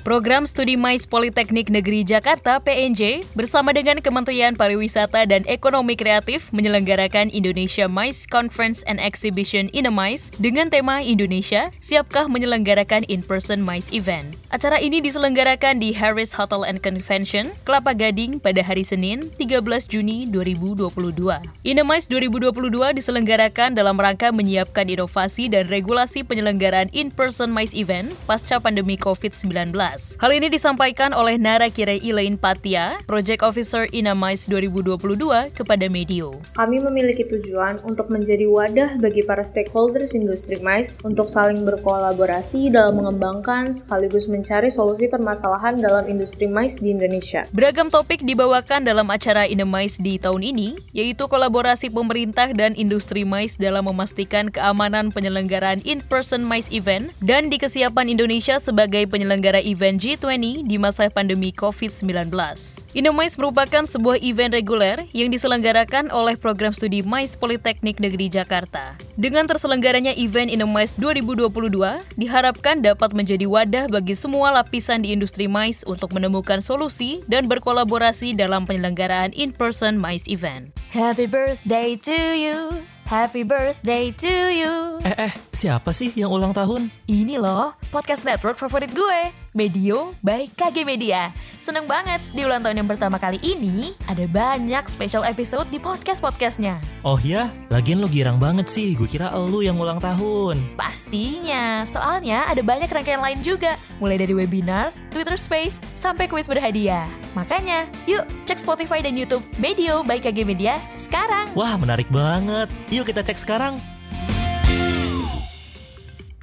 Program Studi Mais Politeknik Negeri Jakarta PNJ bersama dengan Kementerian Pariwisata dan Ekonomi Kreatif menyelenggarakan Indonesia Mais Conference and Exhibition Inemais dengan tema Indonesia, siapkah menyelenggarakan in-person Mais event. Acara ini diselenggarakan di Harris Hotel and Convention, Kelapa Gading pada hari Senin, 13 Juni 2022. Inemais 2022 diselenggarakan dalam rangka menyiapkan inovasi dan regulasi penyelenggaraan in-person Mais event pasca pandemi COVID-19. Hal ini disampaikan oleh Nara Kire Elaine Patia, Project Officer Inamais 2022 kepada Medio. Kami memiliki tujuan untuk menjadi wadah bagi para stakeholders industri mais untuk saling berkolaborasi dalam mengembangkan sekaligus mencari solusi permasalahan dalam industri mais di Indonesia. Beragam topik dibawakan dalam acara Inemais di tahun ini, yaitu kolaborasi pemerintah dan industri mais dalam memastikan keamanan penyelenggaraan in-person mais event dan di kesiapan Indonesia sebagai penyelenggara event event G20 di masa pandemi COVID-19. Inomais merupakan sebuah event reguler yang diselenggarakan oleh program studi Mais Politeknik Negeri Jakarta. Dengan terselenggaranya event Inomais 2022, diharapkan dapat menjadi wadah bagi semua lapisan di industri mais untuk menemukan solusi dan berkolaborasi dalam penyelenggaraan in-person mais event. Happy birthday to you. Happy birthday to you. Eh, eh, siapa sih yang ulang tahun? Ini loh, podcast network favorit gue. Medio by KG Media. Seneng banget, di ulang tahun yang pertama kali ini, ada banyak special episode di podcast-podcastnya. Oh ya, lagian lo girang banget sih, gue kira lo yang ulang tahun. Pastinya, soalnya ada banyak rangkaian lain juga. Mulai dari webinar, Twitter Space, sampai kuis berhadiah. Makanya, yuk cek Spotify dan Youtube Medio by KG Media sekarang. Wah, menarik banget. Yuk kita cek sekarang.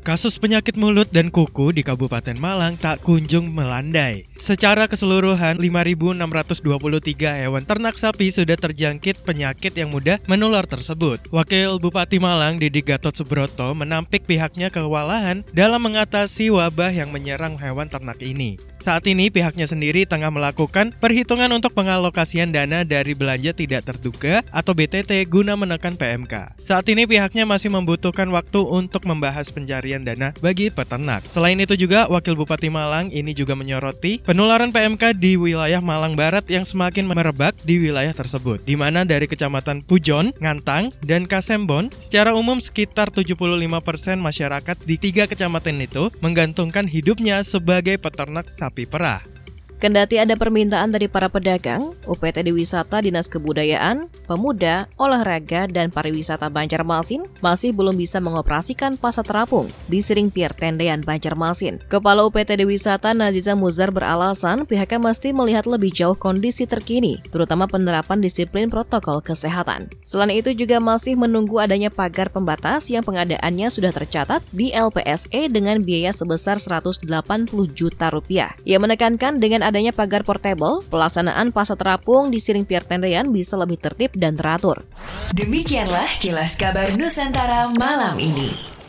Kasus penyakit mulut dan kuku di Kabupaten Malang tak kunjung melandai. Secara keseluruhan, 5.623 hewan ternak sapi sudah terjangkit penyakit yang mudah menular tersebut. Wakil Bupati Malang Didi Gatot Subroto menampik pihaknya kewalahan dalam mengatasi wabah yang menyerang hewan ternak ini. Saat ini pihaknya sendiri tengah melakukan perhitungan untuk pengalokasian dana dari belanja tidak terduga atau BTT guna menekan PMK. Saat ini pihaknya masih membutuhkan waktu untuk membahas pencarian dana bagi peternak. Selain itu juga Wakil Bupati Malang ini juga menyoroti penularan PMK di wilayah Malang Barat yang semakin merebak di wilayah tersebut, di mana dari Kecamatan Pujon, Ngantang, dan Kasembon, secara umum sekitar 75% masyarakat di tiga kecamatan itu menggantungkan hidupnya sebagai peternak sapi perah. Kendati ada permintaan dari para pedagang, UPTD Wisata Dinas Kebudayaan, Pemuda, Olahraga, dan Pariwisata Banjarmasin masih belum bisa mengoperasikan pasar terapung di Siring Pier Tendean Banjarmasin. Kepala UPTD Wisata Naziza Muzar beralasan pihaknya mesti melihat lebih jauh kondisi terkini, terutama penerapan disiplin protokol kesehatan. Selain itu juga masih menunggu adanya pagar pembatas yang pengadaannya sudah tercatat di LPSE dengan biaya sebesar 180 juta rupiah. Ia menekankan dengan adanya pagar portable, pelaksanaan pasar terapung di Siring Pier Tendean bisa lebih tertib dan teratur. Demikianlah kilas kabar Nusantara malam ini.